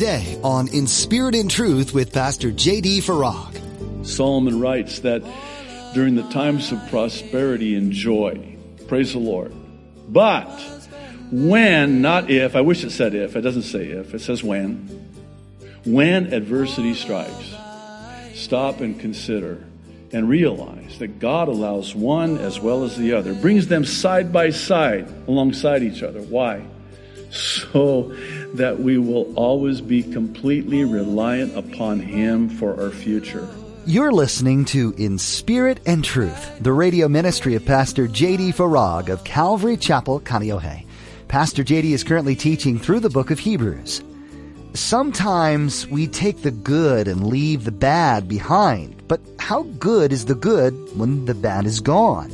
today on In Spirit and Truth with Pastor J.D. Farag. Solomon writes that during the times of prosperity and joy, praise the Lord. But when, not if, I wish it said if, it doesn't say if, it says when. When adversity strikes, stop and consider and realize that God allows one as well as the other, brings them side by side alongside each other. Why? So that we will always be completely reliant upon Him for our future. You're listening to In Spirit and Truth, the radio ministry of Pastor J.D. Farag of Calvary Chapel, Kaneohe. Pastor J.D. is currently teaching through the book of Hebrews. Sometimes we take the good and leave the bad behind, but how good is the good when the bad is gone?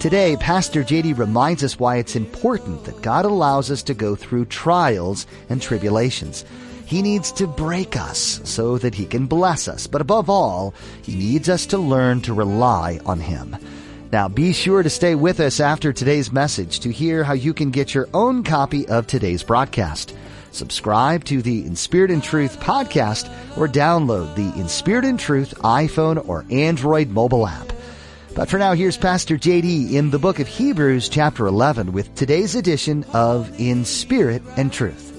Today, Pastor JD reminds us why it's important that God allows us to go through trials and tribulations. He needs to break us so that He can bless us, but above all, He needs us to learn to rely on Him. Now, be sure to stay with us after today's message to hear how you can get your own copy of today's broadcast. Subscribe to the In Spirit and Truth podcast or download the In Spirit and Truth iPhone or Android mobile app. But for now, here's Pastor JD in the book of Hebrews, chapter 11, with today's edition of In Spirit and Truth.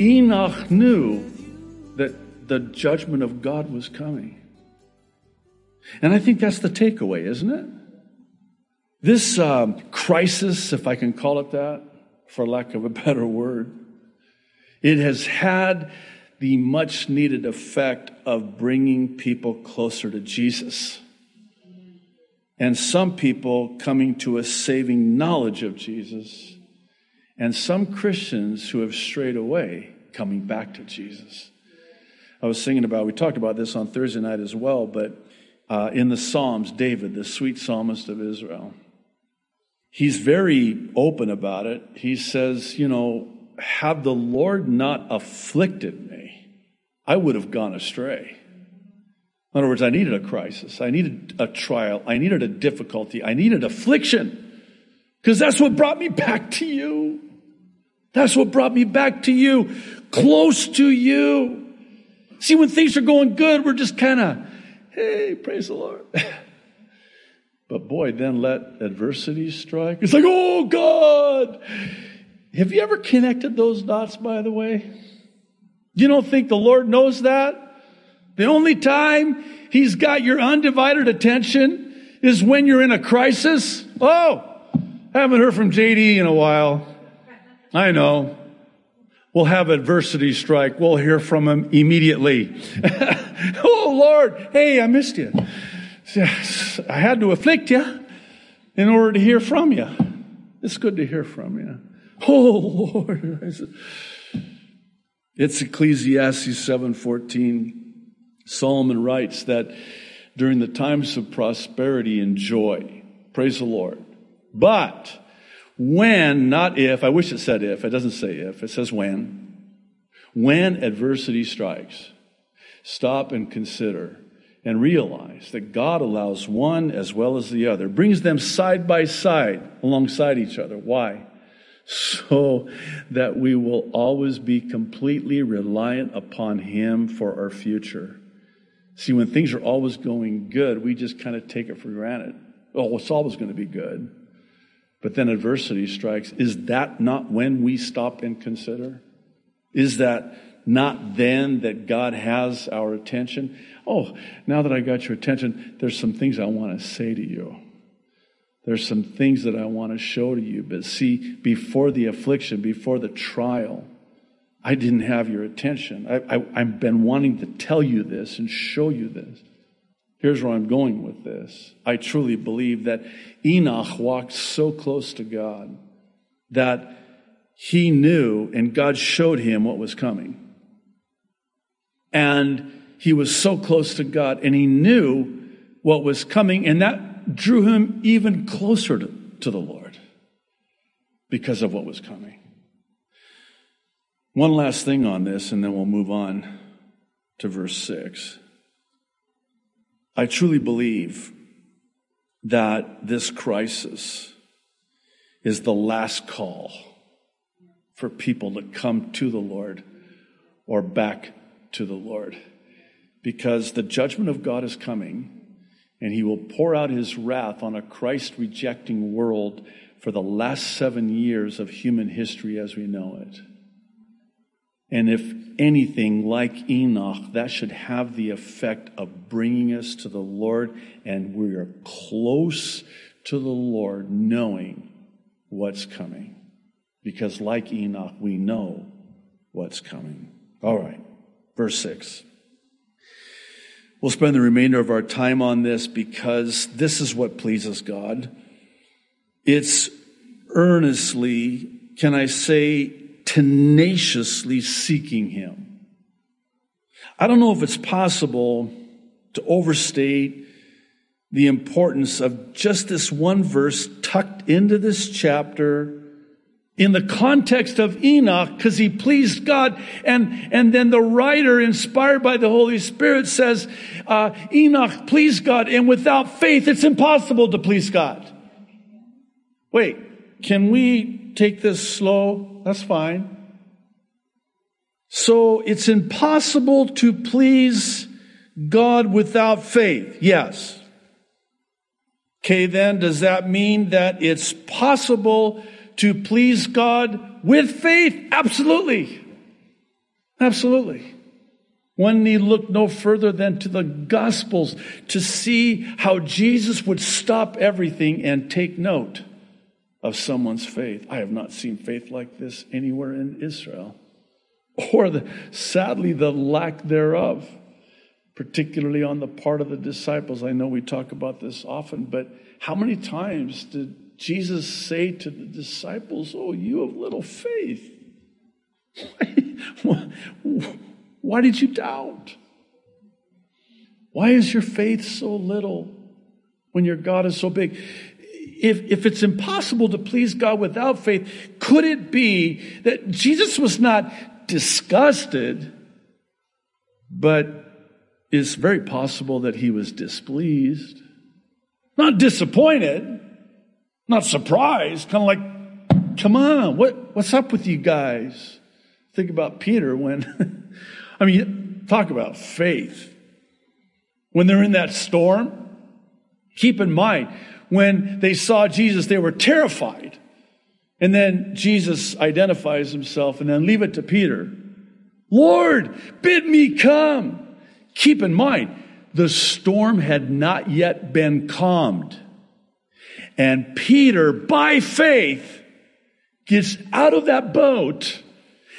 Enoch knew that the judgment of God was coming. And I think that's the takeaway, isn't it? This um, crisis, if I can call it that, for lack of a better word, it has had the much needed effect of bringing people closer to Jesus. And some people coming to a saving knowledge of Jesus, and some Christians who have strayed away coming back to Jesus. I was singing about, we talked about this on Thursday night as well, but uh, in the Psalms, David, the sweet psalmist of Israel, he's very open about it. He says, you know, had the Lord not afflicted me, I would have gone astray. In other words, I needed a crisis. I needed a trial. I needed a difficulty. I needed affliction. Because that's what brought me back to you. That's what brought me back to you, close to you. See, when things are going good, we're just kind of, hey, praise the Lord. but boy, then let adversity strike. It's like, oh God, have you ever connected those dots, by the way? You don't think the Lord knows that? The only time He's got your undivided attention is when you're in a crisis. Oh, haven't heard from JD in a while. I know. We'll have adversity strike. We'll hear from him immediately. oh, Lord, hey, I missed you. I had to afflict you in order to hear from you. It's good to hear from you. Oh Lord. It's Ecclesiastes 7:14. Solomon writes that during the times of prosperity and joy, praise the Lord. But when, not if, I wish it said if, it doesn't say if, it says when. When adversity strikes, stop and consider and realize that God allows one as well as the other, brings them side by side alongside each other. Why? so that we will always be completely reliant upon Him for our future. See, when things are always going good, we just kind of take it for granted. Oh, it's always going to be good. But then adversity strikes. Is that not when we stop and consider? Is that not then that God has our attention? Oh, now that I got your attention, there's some things I want to say to you. There's some things that I want to show to you. But see, before the affliction, before the trial, I didn't have your attention. I, I, I've been wanting to tell you this and show you this. Here's where I'm going with this. I truly believe that Enoch walked so close to God that he knew and God showed him what was coming. And he was so close to God and he knew what was coming, and that drew him even closer to, to the Lord because of what was coming. One last thing on this, and then we'll move on to verse 6. I truly believe that this crisis is the last call for people to come to the Lord or back to the Lord. Because the judgment of God is coming, and he will pour out his wrath on a Christ rejecting world for the last seven years of human history as we know it. And if anything like Enoch, that should have the effect of bringing us to the Lord, and we are close to the Lord knowing what's coming. Because, like Enoch, we know what's coming. All right, verse 6. We'll spend the remainder of our time on this because this is what pleases God. It's earnestly, can I say, tenaciously seeking Him. I don't know if it's possible to overstate the importance of just this one verse tucked into this chapter in the context of Enoch because he pleased God. And, and then the writer, inspired by the Holy Spirit, says, uh, Enoch pleased God, and without faith, it's impossible to please God. Wait, can we take this slow? That's fine. So it's impossible to please God without faith. Yes. Okay, then does that mean that it's possible to please God with faith? Absolutely. Absolutely. One need look no further than to the Gospels to see how Jesus would stop everything and take note of someone's faith. I have not seen faith like this anywhere in Israel, or the, sadly, the lack thereof particularly on the part of the disciples. I know we talk about this often, but how many times did Jesus say to the disciples, Oh, you have little faith? Why did you doubt? Why is your faith so little when your God is so big? If, if it's impossible to please God without faith, could it be that Jesus was not disgusted, but it's very possible that he was displeased, not disappointed, not surprised, kind of like, come on, what, what's up with you guys? Think about Peter when, I mean, talk about faith. When they're in that storm, keep in mind, when they saw Jesus, they were terrified. And then Jesus identifies himself and then leave it to Peter. Lord, bid me come. Keep in mind, the storm had not yet been calmed. And Peter, by faith, gets out of that boat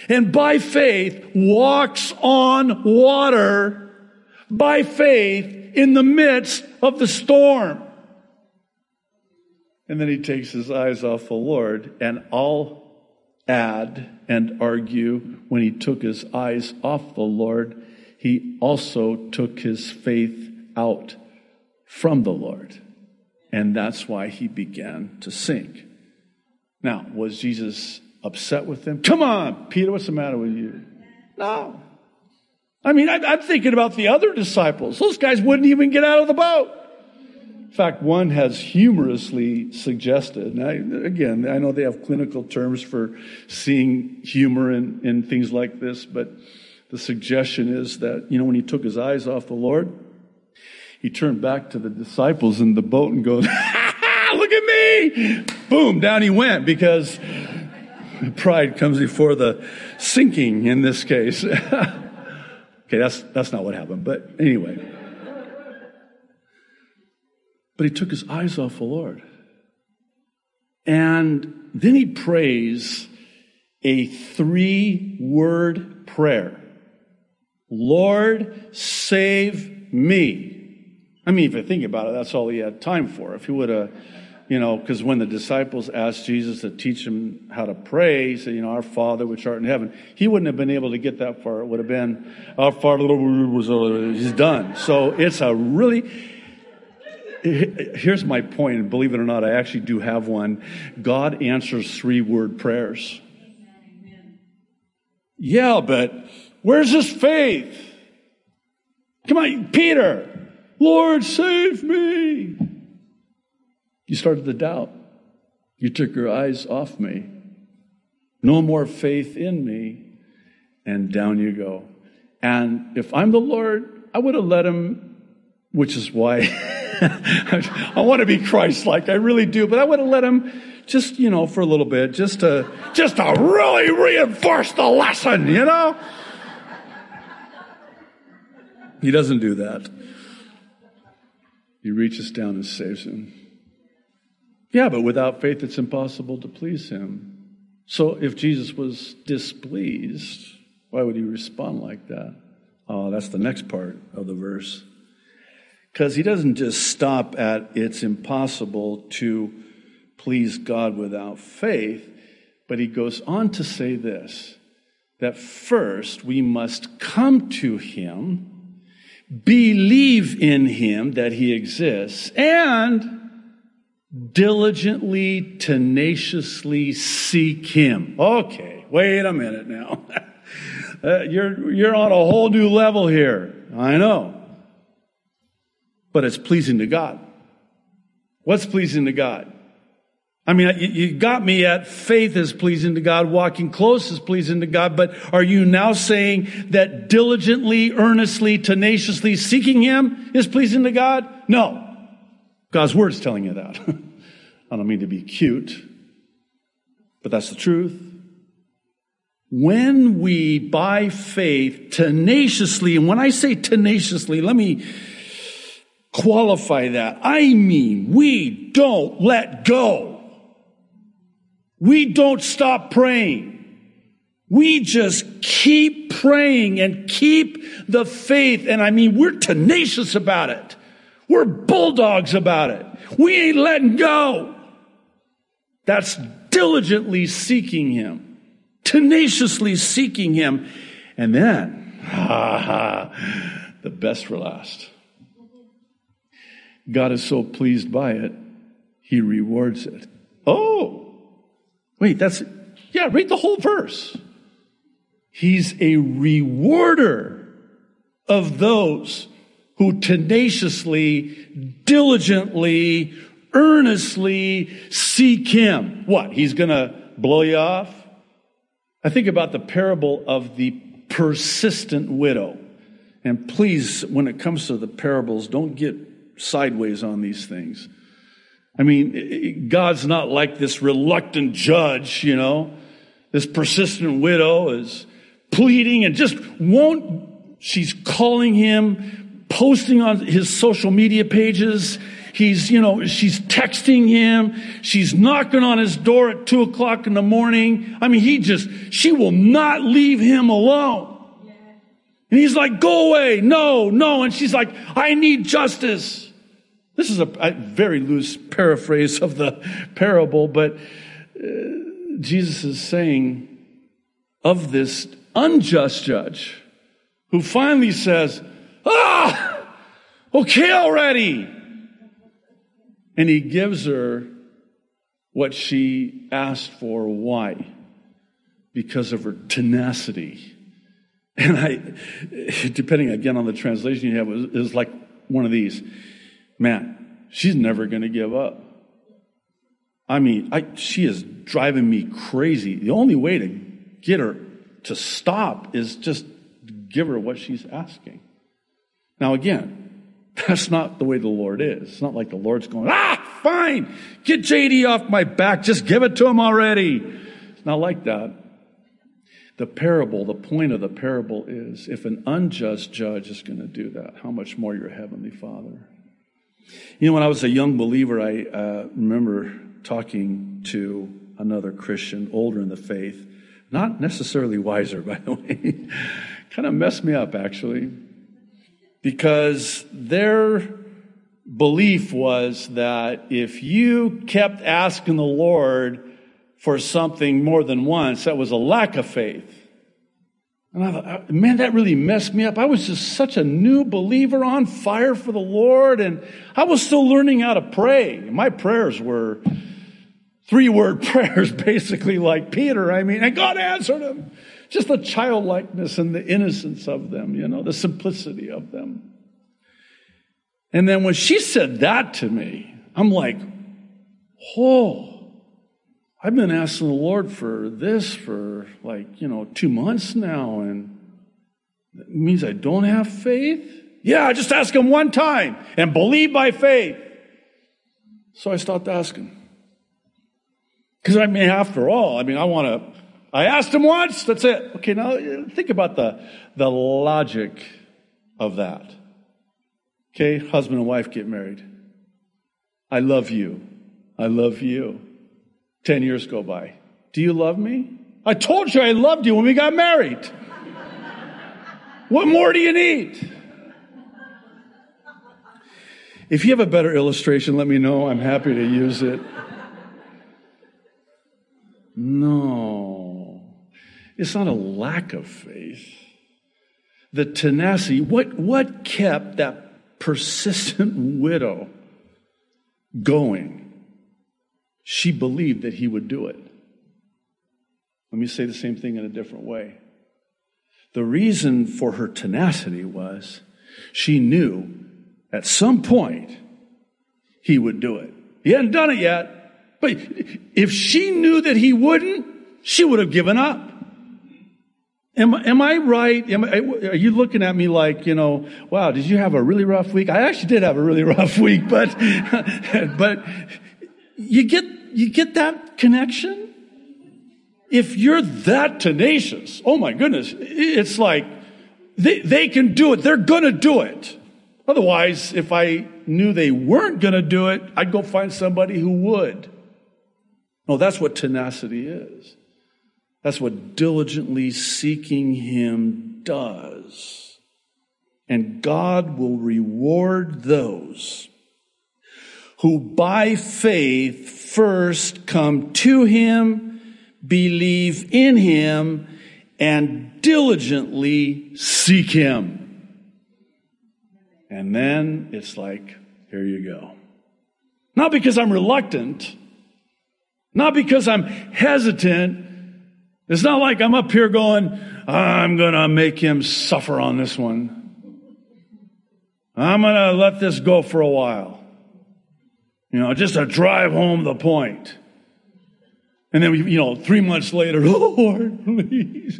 and by faith walks on water by faith in the midst of the storm. And then he takes his eyes off the Lord, and I'll add and argue when he took his eyes off the Lord, he also took his faith out from the Lord. And that's why he began to sink. Now, was Jesus upset with them? Come on, Peter, what's the matter with you? No. I mean, I, am thinking about the other disciples. Those guys wouldn't even get out of the boat. In fact, one has humorously suggested, and I, again, I know they have clinical terms for seeing humor in, in things like this, but the suggestion is that, you know, when he took his eyes off the Lord, he turned back to the disciples in the boat and goes, look at me! Boom, down he went because pride comes before the sinking in this case. okay, that's, that's not what happened, but anyway. But he took his eyes off the Lord. And then he prays a three word prayer. Lord, save me. I mean, if you think about it, that's all he had time for. If he would have, you know, because when the disciples asked Jesus to teach them how to pray, he said, you know, our Father which art in heaven, he wouldn't have been able to get that far. It would have been, our Father, he's done. So it's a really, here's my point, and believe it or not, I actually do have one. God answers three word prayers. Yeah, but Where's his faith? Come on, Peter, Lord, save me. You started to doubt. You took your eyes off me. No more faith in me. and down you go. And if I'm the Lord, I would have let him, which is why I want to be Christ-like. I really do, but I would have let him just, you know, for a little bit, just to, just to really reinforce the lesson, you know? He doesn't do that. He reaches down and saves him. Yeah, but without faith, it's impossible to please him. So if Jesus was displeased, why would he respond like that? Oh, that's the next part of the verse. Because he doesn't just stop at it's impossible to please God without faith, but he goes on to say this that first we must come to him, believe in him that he exists, and diligently, tenaciously seek him. Okay, wait a minute now. uh, you're, you're on a whole new level here. I know. But it's pleasing to God. What's pleasing to God? I mean, you got me at faith is pleasing to God, walking close is pleasing to God, but are you now saying that diligently, earnestly, tenaciously seeking Him is pleasing to God? No. God's Word is telling you that. I don't mean to be cute, but that's the truth. When we, by faith, tenaciously, and when I say tenaciously, let me qualify that. I mean, we don't let go. We don't stop praying. We just keep praying and keep the faith. And I mean, we're tenacious about it. We're bulldogs about it. We ain't letting go. That's diligently seeking Him, tenaciously seeking Him. And then, ha ha, the best for last. God is so pleased by it, He rewards it. Oh, Wait, that's, yeah, read the whole verse. He's a rewarder of those who tenaciously, diligently, earnestly seek Him. What? He's gonna blow you off? I think about the parable of the persistent widow. And please, when it comes to the parables, don't get sideways on these things. I mean, God's not like this reluctant judge, you know. This persistent widow is pleading and just won't, she's calling him, posting on his social media pages. He's, you know, she's texting him. She's knocking on his door at two o'clock in the morning. I mean, he just, she will not leave him alone. And he's like, go away. No, no. And she's like, I need justice. This is a, a very loose paraphrase of the parable, but uh, Jesus is saying of this unjust judge who finally says, Ah, okay already. And he gives her what she asked for. Why? Because of her tenacity. And I, depending again on the translation you have, is like one of these man, she's never going to give up. I mean, I, she is driving me crazy. The only way to get her to stop is just give her what she's asking. Now, again, that's not the way the Lord is. It's not like the Lord's going, ah, fine, get JD off my back, just give it to him already. It's not like that. The parable, the point of the parable is if an unjust judge is going to do that, how much more your heavenly Father? You know, when I was a young believer, I uh, remember talking to another Christian, older in the faith, not necessarily wiser, by the way. kind of messed me up, actually, because their belief was that if you kept asking the Lord for something more than once, that was a lack of faith. And I thought, man, that really messed me up. I was just such a new believer on fire for the Lord, and I was still learning how to pray. My prayers were three word prayers, basically, like Peter. I mean, and God answered them. Just the childlikeness and the innocence of them, you know, the simplicity of them. And then when she said that to me, I'm like, oh, I've been asking the Lord for this for like, you know, two months now, and it means I don't have faith? Yeah, I just ask him one time and believe by faith. So I stopped asking. Because I mean, after all, I mean, I want to, I asked him once, that's it. Okay, now think about the, the logic of that. Okay, husband and wife get married. I love you. I love you. Ten years go by. Do you love me? I told you I loved you when we got married. what more do you need? If you have a better illustration, let me know. I'm happy to use it. No, it's not a lack of faith. The tenacity, what, what kept that persistent widow going? She believed that he would do it. Let me say the same thing in a different way. The reason for her tenacity was she knew at some point he would do it. He hadn't done it yet, but if she knew that he wouldn't, she would have given up. Am, am I right? Am I, are you looking at me like, you know, wow, did you have a really rough week? I actually did have a really rough week, but, but you get, you get that connection? If you're that tenacious, oh my goodness, it's like they, they can do it. They're going to do it. Otherwise, if I knew they weren't going to do it, I'd go find somebody who would. No, that's what tenacity is. That's what diligently seeking Him does. And God will reward those who by faith first come to Him, believe in Him, and diligently seek Him. And then it's like, here you go. Not because I'm reluctant, not because I'm hesitant. It's not like I'm up here going, I'm going to make him suffer on this one. I'm going to let this go for a while. You know, just to drive home the point. And then, we, you know, three months later, Lord, please.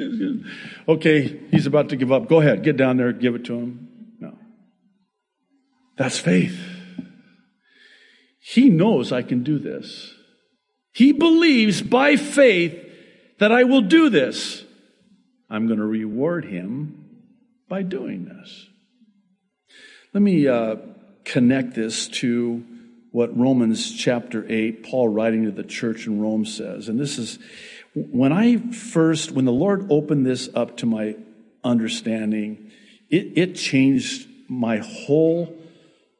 Okay, he's about to give up. Go ahead, get down there, give it to him. No. That's faith. He knows I can do this. He believes by faith that I will do this. I'm going to reward him by doing this. Let me uh, connect this to what Romans chapter 8, Paul writing to the church in Rome says. And this is when I first, when the Lord opened this up to my understanding, it, it changed my whole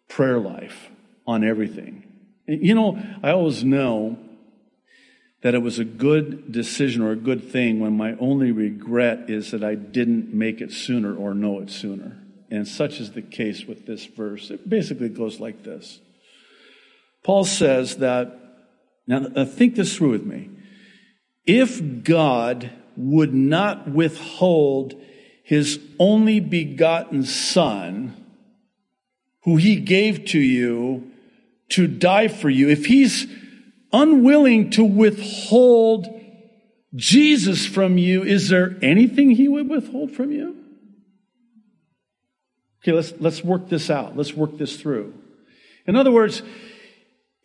prayer life on everything. You know, I always know that it was a good decision or a good thing when my only regret is that I didn't make it sooner or know it sooner. And such is the case with this verse. It basically goes like this Paul says that, now uh, think this through with me. If God would not withhold his only begotten Son, who he gave to you to die for you, if he's unwilling to withhold Jesus from you, is there anything he would withhold from you? Okay, let's, let's work this out. Let's work this through. In other words,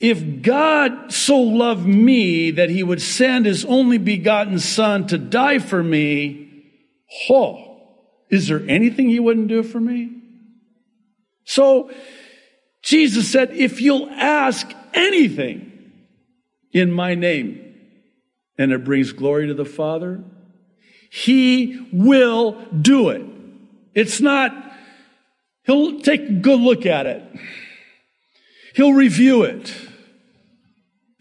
if God so loved me that he would send his only begotten son to die for me, oh, is there anything he wouldn't do for me? So Jesus said, if you'll ask anything in my name, and it brings glory to the Father, he will do it. It's not, he'll take a good look at it. He'll review it.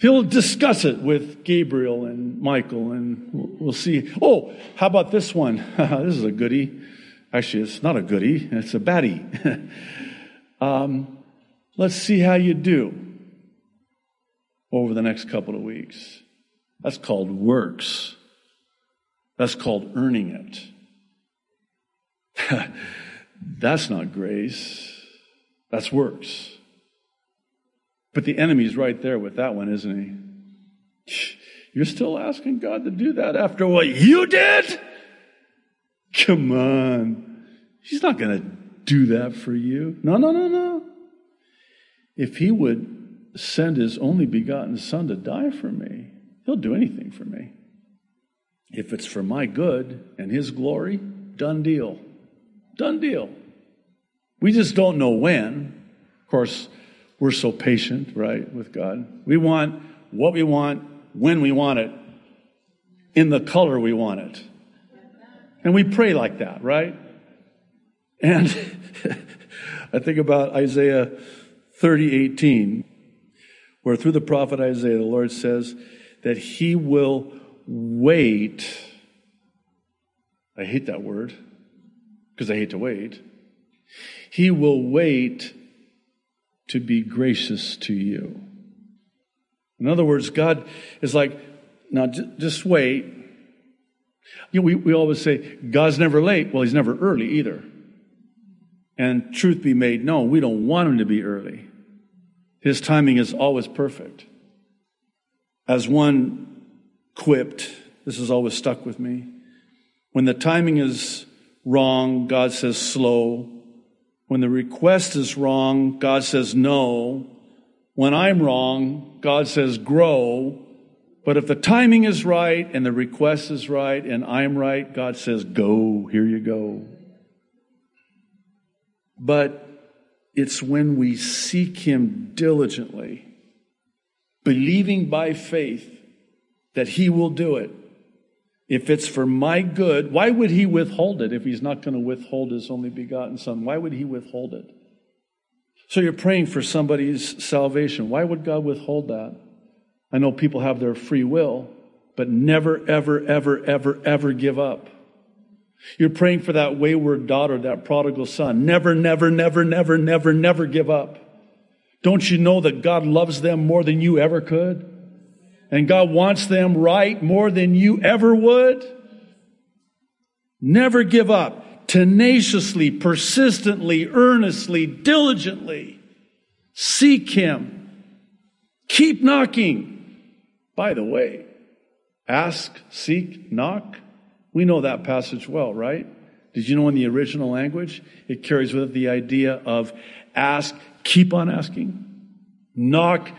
He'll discuss it with Gabriel and Michael, and we'll see. Oh, how about this one? this is a goody. Actually, it's not a goody, it's a baddie. Um, let's see how you do over the next couple of weeks. That's called works. That's called earning it. That's not grace. That's works. But the enemy's right there with that one, isn't he? You're still asking God to do that after what you did? Come on. He's not going to do that for you. No, no, no, no. If He would send His only begotten Son to die for me, He'll do anything for me. If it's for my good and His glory, done deal. Done deal. We just don't know when. Of course, we're so patient, right, with God. We want what we want, when we want it, in the color we want it. And we pray like that, right? And I think about Isaiah 30, 18, where through the prophet Isaiah, the Lord says that he will wait. I hate that word because I hate to wait. He will wait to be gracious to you. In other words, God is like, now just wait. You know, we, we always say, God's never late. Well, he's never early either. And truth be made known, we don't want him to be early. His timing is always perfect. As one quipped, this has always stuck with me. When the timing is wrong, God says slow. When the request is wrong, God says no. When I'm wrong, God says grow. But if the timing is right and the request is right and I'm right, God says go. Here you go. But it's when we seek Him diligently, believing by faith that He will do it. If it's for my good, why would He withhold it if He's not going to withhold His only begotten Son? Why would He withhold it? So you're praying for somebody's salvation. Why would God withhold that? I know people have their free will, but never, ever, ever, ever, ever give up. You're praying for that wayward daughter, that prodigal son. Never, never, never, never, never, never give up. Don't you know that God loves them more than you ever could? And God wants them right more than you ever would? Never give up. Tenaciously, persistently, earnestly, diligently seek Him. Keep knocking. By the way, ask, seek, knock we know that passage well, right? Did you know in the original language, it carries with it the idea of ask, keep on asking, knock,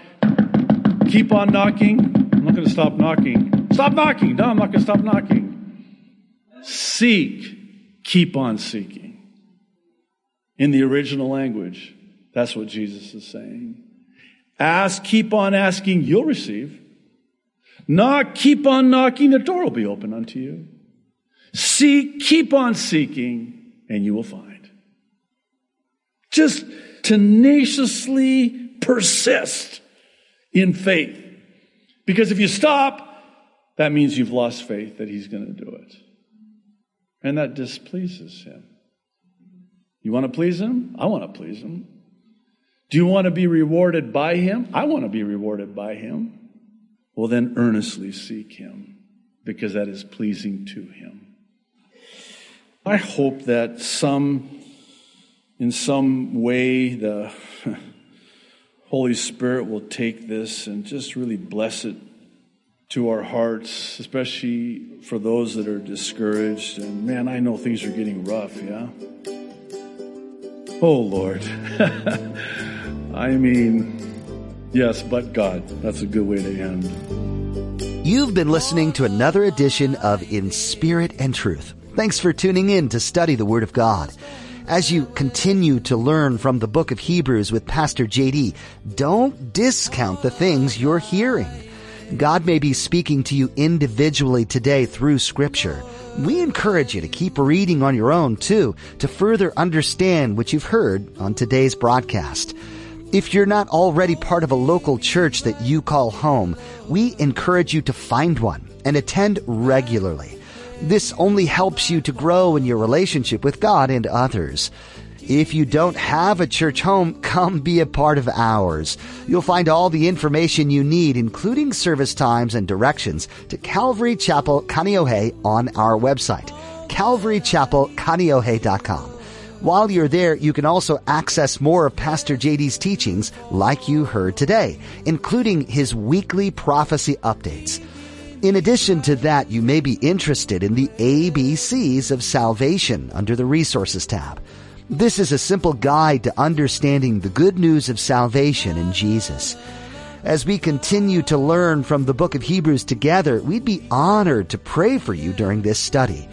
keep on knocking. I'm not going to stop knocking. Stop knocking. No, I'm not going to stop knocking. Seek, keep on seeking. In the original language, that's what Jesus is saying. Ask, keep on asking, you'll receive. Knock, keep on knocking, the door will be open unto you. Seek, keep on seeking, and you will find. Just tenaciously persist in faith. Because if you stop, that means you've lost faith that He's going to do it. And that displeases Him. You want to please Him? I want to please Him. Do you want to be rewarded by Him? I want to be rewarded by Him. Well, then earnestly seek Him because that is pleasing to Him. I hope that some, in some way, the Holy Spirit will take this and just really bless it to our hearts, especially for those that are discouraged. And man, I know things are getting rough, yeah? Oh, Lord. I mean, yes, but God. That's a good way to end. You've been listening to another edition of In Spirit and Truth. Thanks for tuning in to study the Word of God. As you continue to learn from the book of Hebrews with Pastor JD, don't discount the things you're hearing. God may be speaking to you individually today through Scripture. We encourage you to keep reading on your own too, to further understand what you've heard on today's broadcast. If you're not already part of a local church that you call home, we encourage you to find one and attend regularly. This only helps you to grow in your relationship with God and others. If you don't have a church home, come be a part of ours. You'll find all the information you need, including service times and directions to Calvary Chapel Kaneohe on our website, calvarychapelkaneohe.com. While you're there, you can also access more of Pastor JD's teachings like you heard today, including his weekly prophecy updates. In addition to that, you may be interested in the ABCs of salvation under the Resources tab. This is a simple guide to understanding the good news of salvation in Jesus. As we continue to learn from the book of Hebrews together, we'd be honored to pray for you during this study.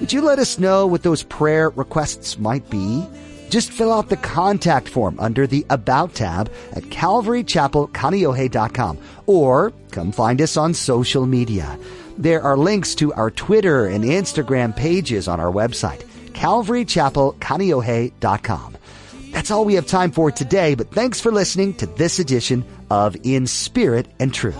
Would you let us know what those prayer requests might be? Just fill out the contact form under the About tab at calvarychapelkaneohe.com or come find us on social media. There are links to our Twitter and Instagram pages on our website, calvarychapelkaneohe.com. That's all we have time for today, but thanks for listening to this edition of In Spirit and Truth.